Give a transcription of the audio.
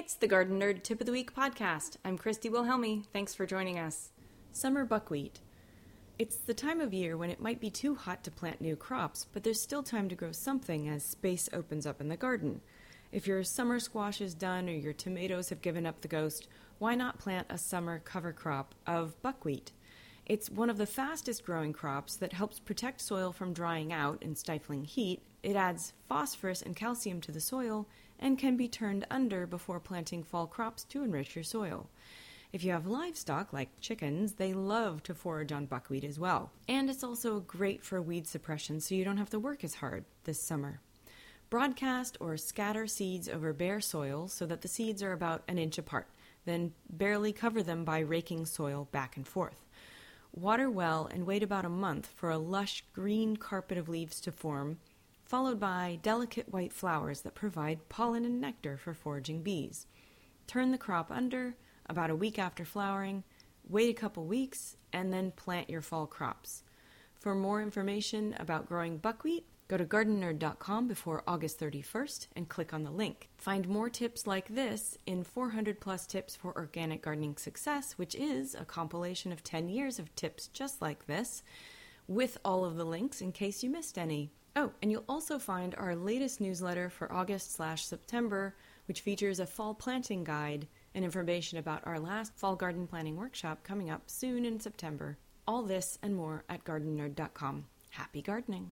It's the Garden Nerd Tip of the Week podcast. I'm Christy Wilhelmi. Thanks for joining us. Summer buckwheat. It's the time of year when it might be too hot to plant new crops, but there's still time to grow something as space opens up in the garden. If your summer squash is done or your tomatoes have given up the ghost, why not plant a summer cover crop of buckwheat? It's one of the fastest growing crops that helps protect soil from drying out and stifling heat. It adds phosphorus and calcium to the soil and can be turned under before planting fall crops to enrich your soil. If you have livestock like chickens, they love to forage on buckwheat as well. And it's also great for weed suppression so you don't have to work as hard this summer. Broadcast or scatter seeds over bare soil so that the seeds are about an inch apart, then barely cover them by raking soil back and forth. Water well and wait about a month for a lush green carpet of leaves to form followed by delicate white flowers that provide pollen and nectar for foraging bees. Turn the crop under about a week after flowering, wait a couple weeks, and then plant your fall crops. For more information about growing buckwheat, go to gardennerd.com before August 31st and click on the link. Find more tips like this in 400 plus tips for organic gardening success, which is a compilation of 10 years of tips just like this, with all of the links in case you missed any. Oh, and you'll also find our latest newsletter for August slash September, which features a fall planting guide and information about our last fall garden planning workshop coming up soon in September. All this and more at gardennerd.com. Happy gardening!